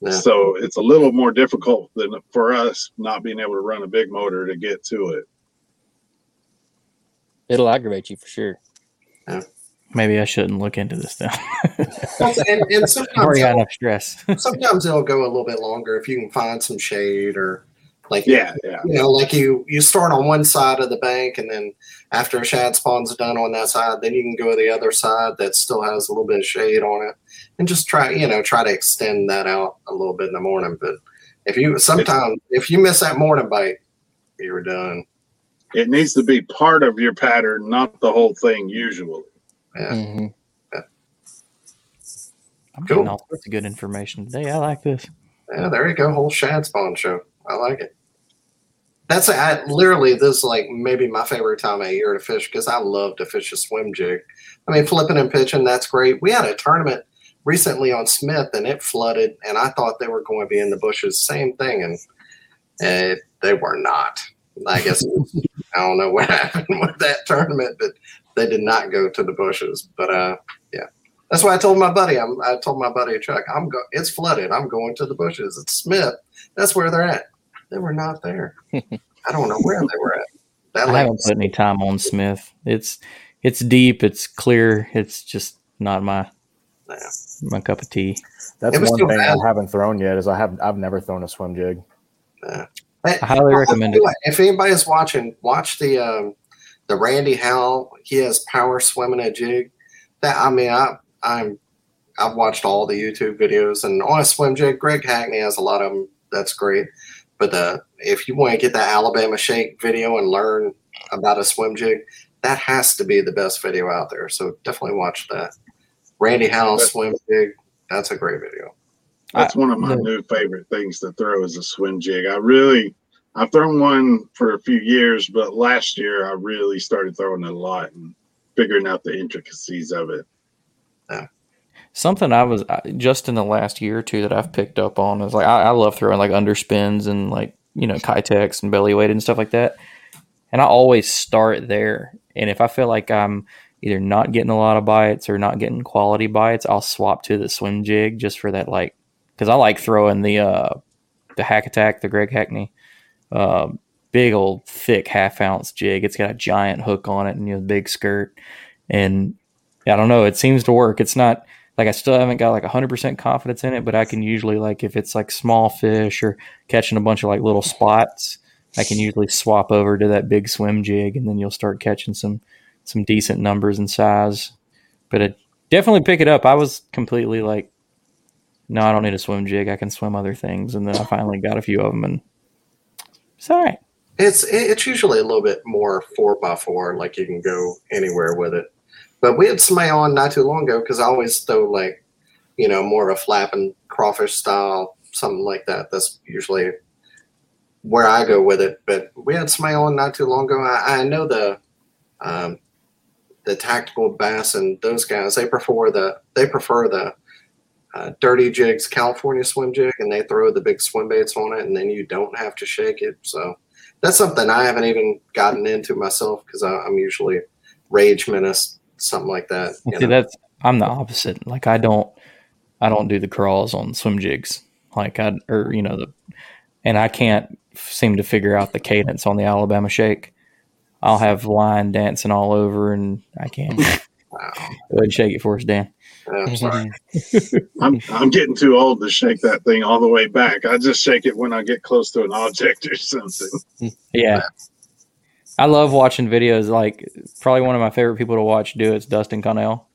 Yeah. So it's a little more difficult than for us not being able to run a big motor to get to it. It'll aggravate you for sure. Maybe I shouldn't look into this now. and, and I've sometimes already got enough stress. sometimes it'll go a little bit longer if you can find some shade or like Yeah, yeah. you know like you you start on one side of the bank and then after a shad spawn's done on that side then you can go to the other side that still has a little bit of shade on it and just try you know try to extend that out a little bit in the morning but if you sometimes if you miss that morning bite you're done It needs to be part of your pattern, not the whole thing usually. yeah Mhm. I'm Cool. getting all sorts of good information today. I like this. Yeah, there you go. Whole shad spawn show. I like it. That's I, literally this is like maybe my favorite time of year to fish because I love to fish a swim jig. I mean, flipping and pitching, that's great. We had a tournament recently on Smith and it flooded, and I thought they were going to be in the bushes. Same thing, and uh, they were not. I guess I don't know what happened with that tournament, but they did not go to the bushes. But uh, yeah, that's why I told my buddy. I'm, I told my buddy Chuck, I'm go. It's flooded. I'm going to the bushes. It's Smith. That's where they're at. They were not there. I don't know where they were at. That I haven't put any time on Smith. It's it's deep. It's clear. It's just not my Yeah. my cup of tea. That's one thing bad. I haven't thrown yet. Is I have I've never thrown a swim jig. Hey, I highly recommend it. If anybody's watching, watch the um, the Randy Howell. He has power swimming a jig. That I mean, I I'm I've watched all the YouTube videos and on a swim jig. Greg Hackney has a lot of them. That's great. But the if you want to get that Alabama Shake video and learn about a swim jig, that has to be the best video out there. So definitely watch that. Randy Howell swim jig. That's a great video. That's one of my new favorite things to throw is a swim jig. I really, I've thrown one for a few years, but last year I really started throwing it a lot and figuring out the intricacies of it. Something I was just in the last year or two that I've picked up on is like I, I love throwing like underspins and like you know Keitechs and belly weighted and stuff like that. And I always start there. And if I feel like I'm either not getting a lot of bites or not getting quality bites, I'll swap to the swim jig just for that like because I like throwing the uh the hack attack, the Greg Hackney, uh, big old thick half ounce jig. It's got a giant hook on it and you know big skirt. And I don't know, it seems to work. It's not like I still haven't got like 100% confidence in it, but I can usually like if it's like small fish or catching a bunch of like little spots, I can usually swap over to that big swim jig and then you'll start catching some some decent numbers and size. But it definitely pick it up. I was completely like no, I don't need a swim jig. I can swim other things and then I finally got a few of them and it's all right. It's it's usually a little bit more four by four, like you can go anywhere with it. But we had somebody on not too long ago because I always throw like, you know, more of a flapping crawfish style, something like that. That's usually where I go with it. But we had somebody on not too long ago. I, I know the um, the tactical bass and those guys they prefer the they prefer the uh, dirty jigs California swim jig and they throw the big swim baits on it and then you don't have to shake it. So that's something I haven't even gotten into myself because I'm usually rage menace, something like that. you See, know. that's I'm the opposite. Like I don't I don't do the crawls on swim jigs. Like I or you know the and I can't seem to figure out the cadence on the Alabama shake. I'll have line dancing all over and I can't. Wow. Go ahead and shake it for us, Dan. I'm sorry. I'm I'm getting too old to shake that thing all the way back. I just shake it when I get close to an object or something. Yeah. I love watching videos. Like probably one of my favorite people to watch do it's Dustin Connell.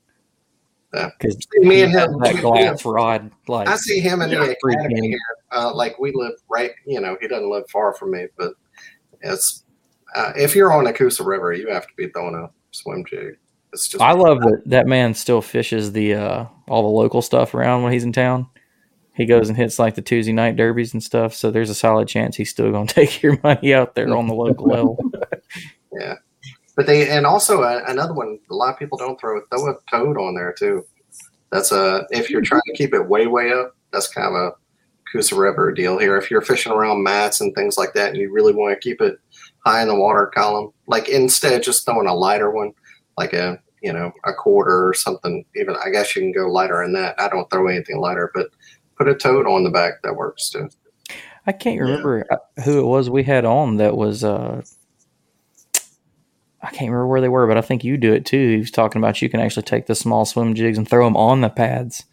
Yeah. Because Me and him, that glass rod, like I see him in the academy here. Uh, like we live right, you know, he doesn't live far from me, but it's uh, if you're on the Coosa River, you have to be throwing a swim jig. It's just I love that that man still fishes the uh all the local stuff around when he's in town. He goes and hits like the Tuesday night derbies and stuff. So there's a solid chance he's still going to take your money out there on the local level. Yeah, but they and also uh, another one. A lot of people don't throw. Throw a toad on there too. That's a if you're trying to keep it way way up. That's kind of a Coosa River deal here. If you're fishing around mats and things like that, and you really want to keep it high in the water column, like instead of just throwing a lighter one, like a you know a quarter or something. Even I guess you can go lighter in that. I don't throw anything lighter, but put a toad on the back. That works too. I can't remember uh who it was we had on that was. uh I can't remember where they were, but I think you do it too. He was talking about you can actually take the small swim jigs and throw them on the pads,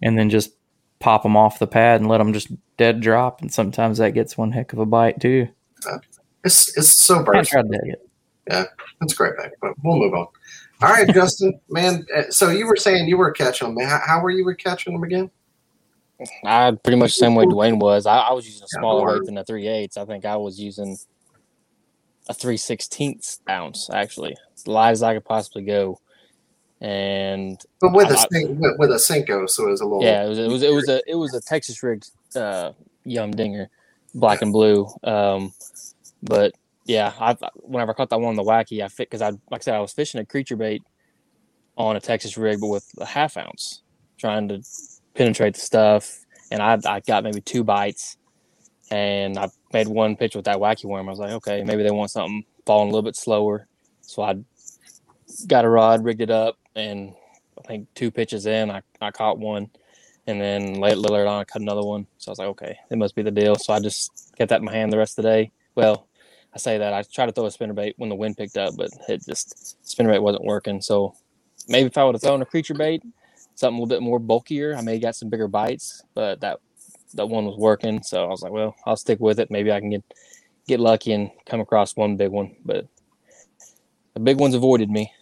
and then just pop them off the pad and let them just dead drop. And sometimes that gets one heck of a bite too. It's it's so I tried that yet. Yeah, that's great, back. But we'll move on. All right, Justin, man. uh, So you were saying you were catching them. How, how were you catching them again? I pretty much the same way Dwayne was. I, I was using a smaller weight than a three eighths. I think I was using a three sixteenths ounce actually, as light as I could possibly go. And But with a I- with, with a Senko, so it was a little. yeah, it was it was it was a it was a Texas rigged uh, Yum Dinger, black and blue. Um, but yeah, I whenever I caught that one on the wacky, I fit because I like I said I was fishing a creature bait on a Texas rig, but with a half ounce, trying to penetrate the stuff, and I I got maybe two bites, and I made one pitch with that wacky worm. I was like, okay, maybe they want something falling a little bit slower, so I got a rod, rigged it up, and I think two pitches in, I, I caught one, and then late later on, I caught another one. So I was like, okay, it must be the deal. So I just kept that in my hand the rest of the day. Well, I say that I tried to throw a spinnerbait when the wind picked up, but it just spinnerbait wasn't working. So maybe if I would have thrown a creature bait, something a little bit more bulkier, I may have got some bigger bites. But that that one was working, so I was like, well, I'll stick with it. Maybe I can get get lucky and come across one big one. But the big ones avoided me.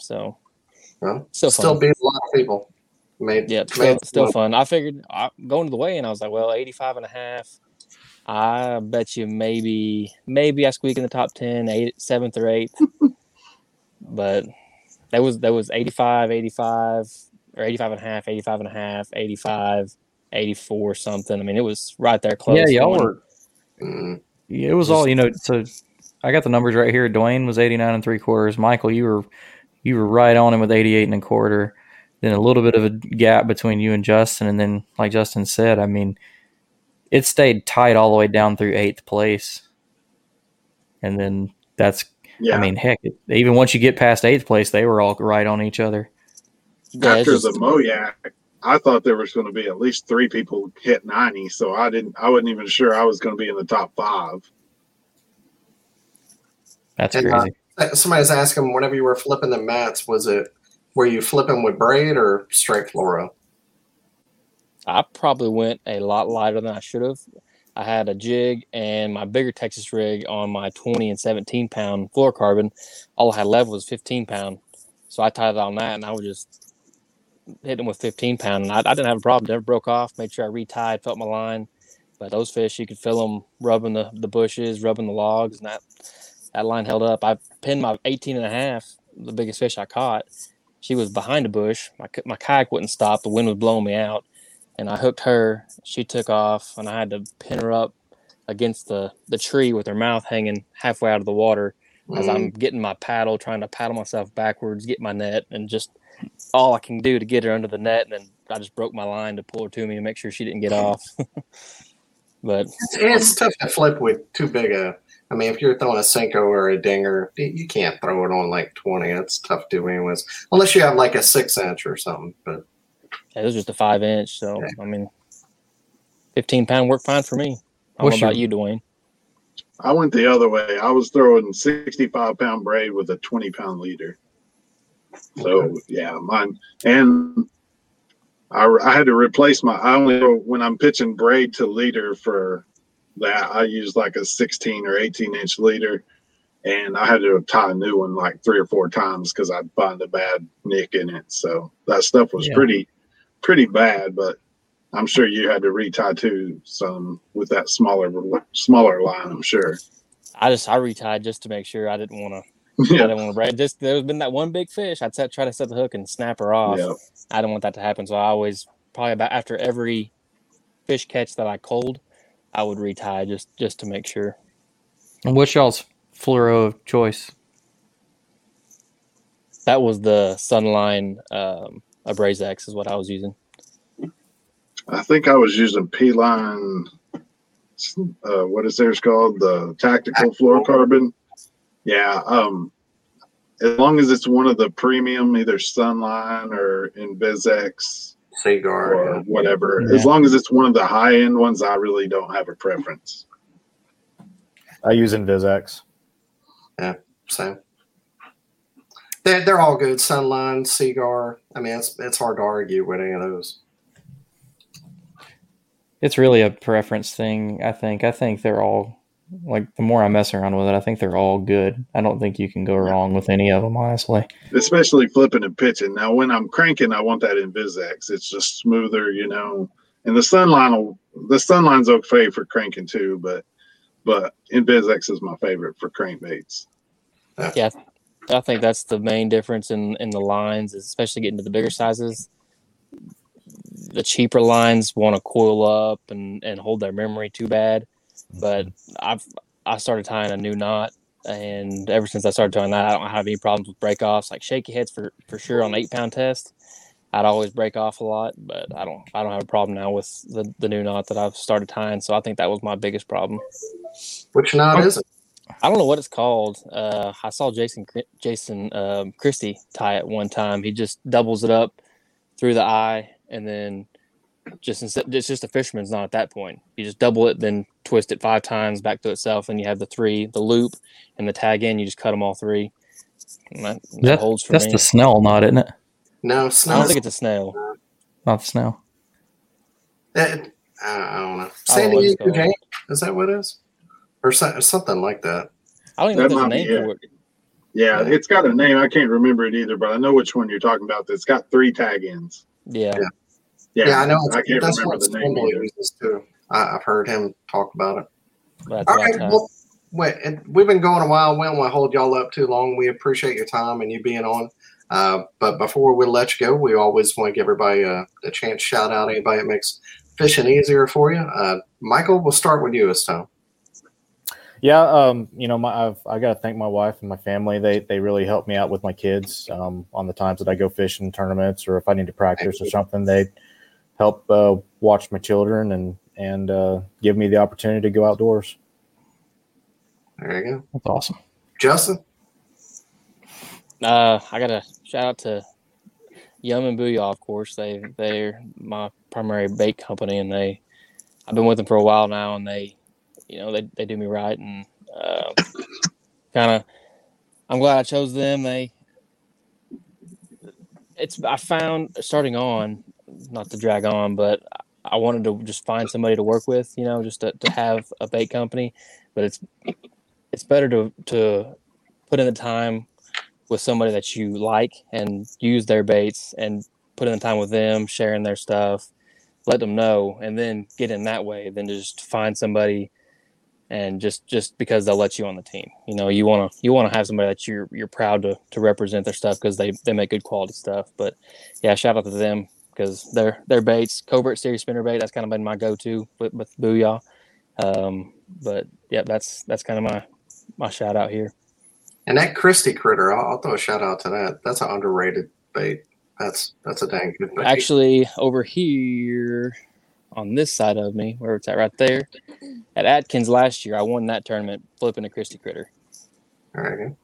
So Well, Still still beat a lot of people. Made, yeah, still, still fun. I figured I, going to the weigh-in, I was like, well, 85 and a half. I bet you maybe maybe I squeak in the top 10, eight, seventh or eighth. but that was that was 85, 85 or 85 and a half, 85 and a half, 85, 84 something. I mean, it was right there close. Yeah, y'all were. Mm, it was all you know. So I got the numbers right here. Dwayne was eighty nine and three quarters. Michael, you were you were right on him with eighty eight and a quarter. Then a little bit of a gap between you and Justin, and then like Justin said, I mean, it stayed tight all the way down through eighth place, and then that's. Yeah. I mean, heck, even once you get past eighth place, they were all right on each other. Yeah, After just- the Moyak, I thought there was going to be at least three people hit 90, so I didn't. I wasn't even sure I was going to be in the top five. That's And, uh, crazy. Somebody's asking, whenever you were flipping the mats, was it were you flipping with braid or straight fluoro? I probably went a lot lighter than I should have. I had a jig and my bigger Texas rig on my 20 and 17 pound fluorocarbon. All I had left was 15 pound. So I tied it on that and I was just hitting with 15 pound. And I, I didn't have a problem. Never broke off. Made sure I retied, felt my line. But those fish, you could feel them rubbing the, the bushes, rubbing the logs, and that that line held up. I pinned my 18 and a half, the biggest fish I caught. She was behind a bush. My, my kayak wouldn't stop. The wind was blowing me out and I hooked her. She took off, and I had to pin her up against the the tree with her mouth hanging halfway out of the water as Mm, I'm getting my paddle, trying to paddle myself backwards, get my net, and just all I can do to get her under the net. And then I just broke my line to pull her to me to make sure she didn't get off. but It's, it's tough to flip with too big a. I mean, if you're throwing a Senko or a Dinger, you can't throw it on like 20. It's tough to do anyways, unless you have like a six inch or something. But yeah, it was just a five inch. So I mean, 15 pound worked fine for me. I don't know about your- you, Dwayne. I went the other way. I was throwing 65 pound braid with a 20 pound leader. So yeah, mine and I, I had to replace my. I only when I'm pitching braid to leader for that I use like a 16 or 18 inch leader, and I had to tie a new one like three or four times because I'd find a bad nick in it. So that stuff was Yeah. pretty pretty bad, but I'm sure you had to retie too some with that smaller smaller line. I'm sure. I just I retied just to make sure I didn't want to. I Yeah. didn't want to break. Just there's been that one big fish. I'd set, try to set the hook and snap her off. Yeah. I don't want that to happen. So I always probably about after every fish catch that I cold, I would retie just just to make sure. And what's y'all's fluoro of choice? That was the Sunline um, AbrazX is what I was using. I think I was using P line. Uh, what is theirs called? The tactical fluorocarbon. Yeah. Um, as long as it's one of the premium, either Sunline or InvisX Seaguar. or yeah. whatever. Yeah. As long as it's one of the high end ones, I really don't have a preference. I use InvisX. Yeah, same. They're, they're all good. Sunline, Seaguar. I mean, it's it's hard to argue with any of those. It's really a preference thing, I think. I think they're all like the more I mess around with it, I think they're all good. I don't think you can go wrong with any of them, honestly. especially flipping and pitching. Now, when I'm cranking, I want that InvisX. It's just smoother, you know. And the Sunline, will, the Sunline's okay for cranking too, but but InvisX is my favorite for crankbaits. Ah. Yeah, I think that's the main difference in in the lines, especially getting to the bigger sizes. The cheaper lines want to coil up and and hold their memory too bad, but I've I started tying a new knot, and ever since I started tying that, I don't have any problems with break offs. Like shaky heads for for sure on eight pound test, I'd always break off a lot, but I don't I don't have a problem now with the the new knot that I've started tying. So I think that was my biggest problem. Which knot is it? I don't know what it's called. Uh, I saw Jason Jason um, Christie tie it one time. He just doubles it up through the eye, and then just instead, it's just a fisherman's knot at that point. You just double it, then twist it five times back to itself, and you have the three, the loop, and the tag in. You just cut them all three. That, that That, holds for that's me. the Snell knot, isn't it? No, I don't think it's a snail. Not the Snell. It, eh, I, I don't know. I San don't know what it's Diego. Jam? Is that what it is? Or so, something like that. I don't even know if That there's a might be name for it. Yeah, it's got a name. I can't remember it either, but I know which one you're talking about. That's got three tag ends. Yeah. Yeah. Yeah, Yeah, I know. I can't that's remember what the name uses too. I, I've heard him talk about it. That's All what I right. tie. Well, wait, and we've been going a while. We don't want to hold y'all up too long. We appreciate your time and you being on. Uh, but before we let you go, we always want to give everybody a, a chance shout out anybody that makes fishing easier for you. Uh, Michael, we'll start with you this time. Yeah, um, you know, my I've, I got to thank my wife and my family. They they really help me out with my kids um, on the times that I go fishing tournaments or if I need to practice or something. They help uh, watch my children and and uh, give me the opportunity to go outdoors. There you go. That's awesome. Justin? Uh, I got a shout out to Yum and Booyah, of course. They they're my primary bait company, and they I've been with them for a while now, and they you know they they do me right, and uh, kind of I'm glad I chose them. They it's I found starting on not to drag on, but I wanted to just find somebody to work with, you know, just to, to have a bait company, but it's it's better to to put in the time with somebody that you like and use their baits and put in the time with them, sharing their stuff, let them know, and then get in that way than to just find somebody and just just because they'll let you on the team. You know, you want to you want to have somebody that you're you're proud to to represent their stuff because they they make good quality stuff. But yeah, shout out to them because they're they're baits, covert series spinner bait, that's kind of been my go to with, with Booyah. Um, but yeah, that's that's kind of my my shout out here. And that Christie critter, I'll, I'll throw a shout out to that. That's an underrated bait. That's that's a dang good bait. actually over here on this side of me where it's at right there at atkins last year i won that tournament flipping a christie critter you go.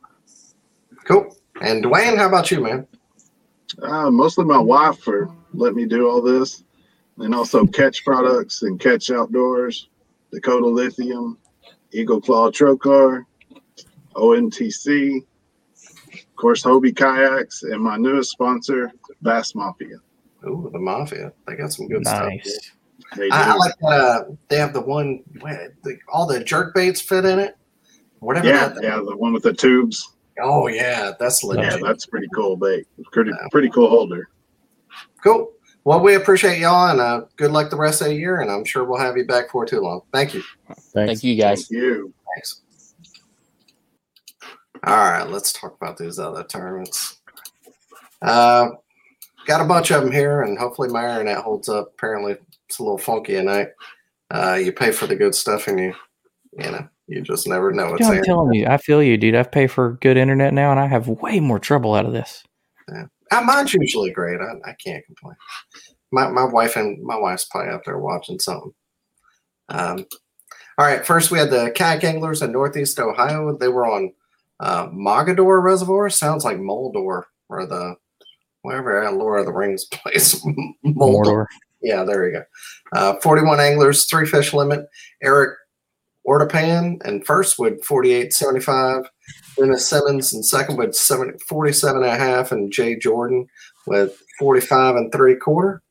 Cool. And Dwayne, how about you, man? Uh, mostly my wife for letting me do all this, and also Ketch Products and Ketch Outdoors, Dakota Lithium, Eagle Claw Trokar, ONTC, of course Hobie Kayaks, and my newest sponsor, Bass Mafia. Oh, the Mafia. They got some good stuff. Nice. They I, I like that. Uh, they have the one, where the, all the jerk baits fit in it. Whatever. yeah, that, yeah, the one with the tubes. Oh, yeah. That's legit. Yeah, that's pretty cool bait. Pretty pretty cool holder. Cool. Well, we appreciate y'all and uh, good luck the rest of the year. And I'm sure we'll have you back for too long. Thank you. Thanks. thank you guys Thank you. Thanks. All right, let's talk about these other tournaments. Uh, got a bunch of them here, and hopefully my internet holds up. Apparently, it's a little funky tonight. Uh, you pay for the good stuff, and you, you know, you just never know I'm telling you, I feel you, dude. I pay for good internet now, and I have way more trouble out of this. Uh, mine's usually great. I, I can't complain. My my wife and my wife's probably out there watching something. Um, all right. First, we had the kayak anglers in Northeast Ohio. They were on uh, Mogador Reservoir. Sounds like Moldor or the wherever at Lord of the Rings place. Moldor. Mordor. Yeah, there you go. Uh, 41 anglers, three fish limit. Eric Ortapan and first with 48.75. Dennis Simmons and second with 70, 47 and a half. And Jay Jordan with 45 and three quarter.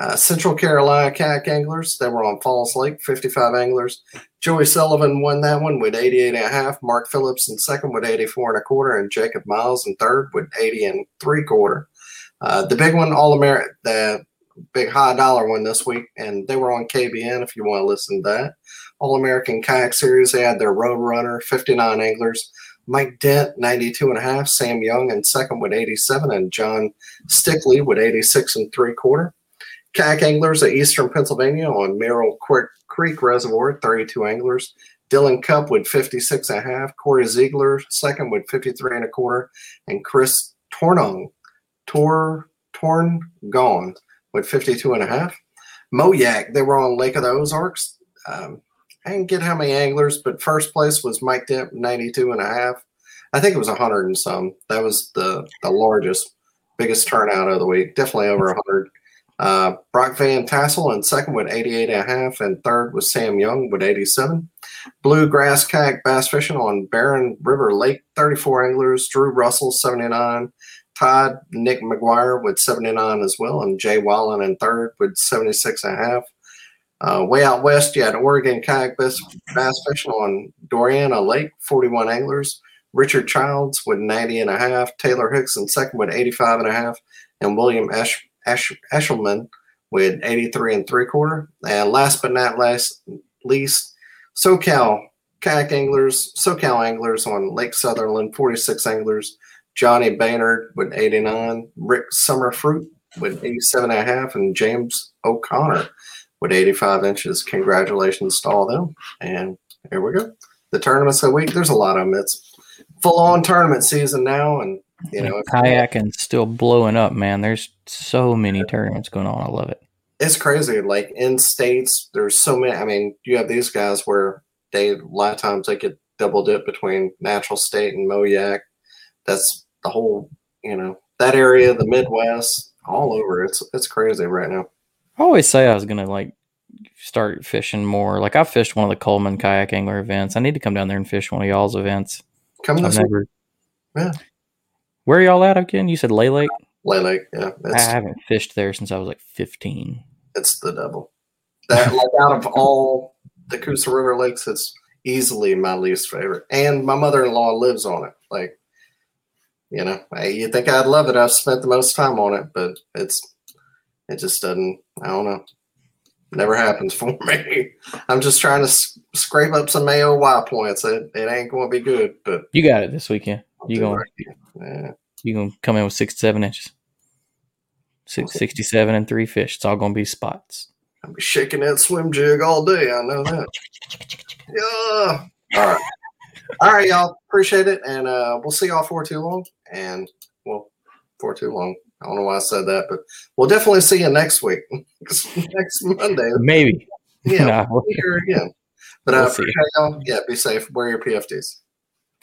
Uh, Central Carolina kayak anglers, they were on Falls Lake, 55 anglers. Joey Sullivan won that one with 88 and a half. Mark Phillips in second with 84 and a quarter. And Jacob Miles in third with 80 and three quarter. Uh, the big one, All American, the big high dollar one this week, and they were on KBN if you want to listen to that. All American Kayak Series, they had their Road Runner, 59 anglers. Mike Dent, 92 and a half. Sam Young in second with 87, and John Stickley with 86 and three quarter. Kayak anglers at Eastern Pennsylvania on Merrill Creek- Reservoir, 32 anglers. Dylan Cup with 56 and a half. Corey Ziegler, second with 53 and a quarter. And Chris Tornong, Tor, Torn Gone with 52 and a half. Moyak, they were on Lake of the Ozarks. Um, I didn't get how many anglers, but first place was Mike Dent, 92 and a half. I think it was 100 and some. That was the, the largest, biggest turnout of the week. Definitely over 100. Uh, Brock Van Tassel in second with 88 and a half, and third was Sam Young with 87. Bluegrass kayak bass fishing on Barren River Lake, 34 anglers. Drew Russell, 79. Todd Nick McGuire with 79 as well, and Jay Wallen in third with 76 and a half. Uh, way out west, you had Oregon kayak bass, bass fishing on Dorena Lake, 41 anglers. Richard Childs with 90 and a half. Taylor Hicks in second with 85 and a half. And William Esh, Esh, Eshelman with 83 and three quarter. And last but not last, least, SoCal kayak anglers, SoCal anglers on Lake Sutherland, 46 anglers. Johnny Baynard with 89, Rick Summerfruit with 87 and a half, and James O'Connor with 85 inches. Congratulations to all of them. And here we go. The tournaments a week, there's a lot of them. It's full on tournament season now. And, you know, Kayaking's still blowing up, man. There's so many tournaments going on. I love it. it's crazy. Like in states, there's so many. I mean, you have these guys where they, a lot of times, they could double dip between natural state and Moyak. That's the whole, you know, that area, the Midwest, all over. It's it's crazy right now. I always say I was gonna like start fishing more. Like I fished one of the Coleman kayak angler events. I need to come down there and fish one of y'all's events. Come this never. Yeah. Where are y'all at again? You said Lay Lake. Lay Lake. Yeah, I haven't fished there since I was like 15. it's the devil. That like out of all the Coosa River lakes, it's easily my least favorite. And my mother in law lives on it. Like, you know, you think I'd love it? I've spent the most time on it, but it's it just doesn't. I don't know. Never happens for me. I'm just trying to s- scrape up some AOY points. It, it ain't going to be good, but You got it this weekend. I'll You going? right. Yeah. You gonna come in with 67 inches. six sixty seven and three fish. It's all gonna be spots. I'll be shaking that swim jig all day. I know that. Yeah. All right. All right, y'all. Appreciate it. And uh, we'll see y'all for too long. And well, for too long. I don't know why I said that, but we'll definitely see you next week. next Monday. Maybe. Yeah, Nah. we'll be here again. But uh, We'll see. appreciate y'all. Yeah, be safe. Wear your PFDs.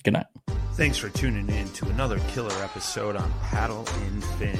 Good night. Thanks for tuning in to another killer episode on Paddle and Fin.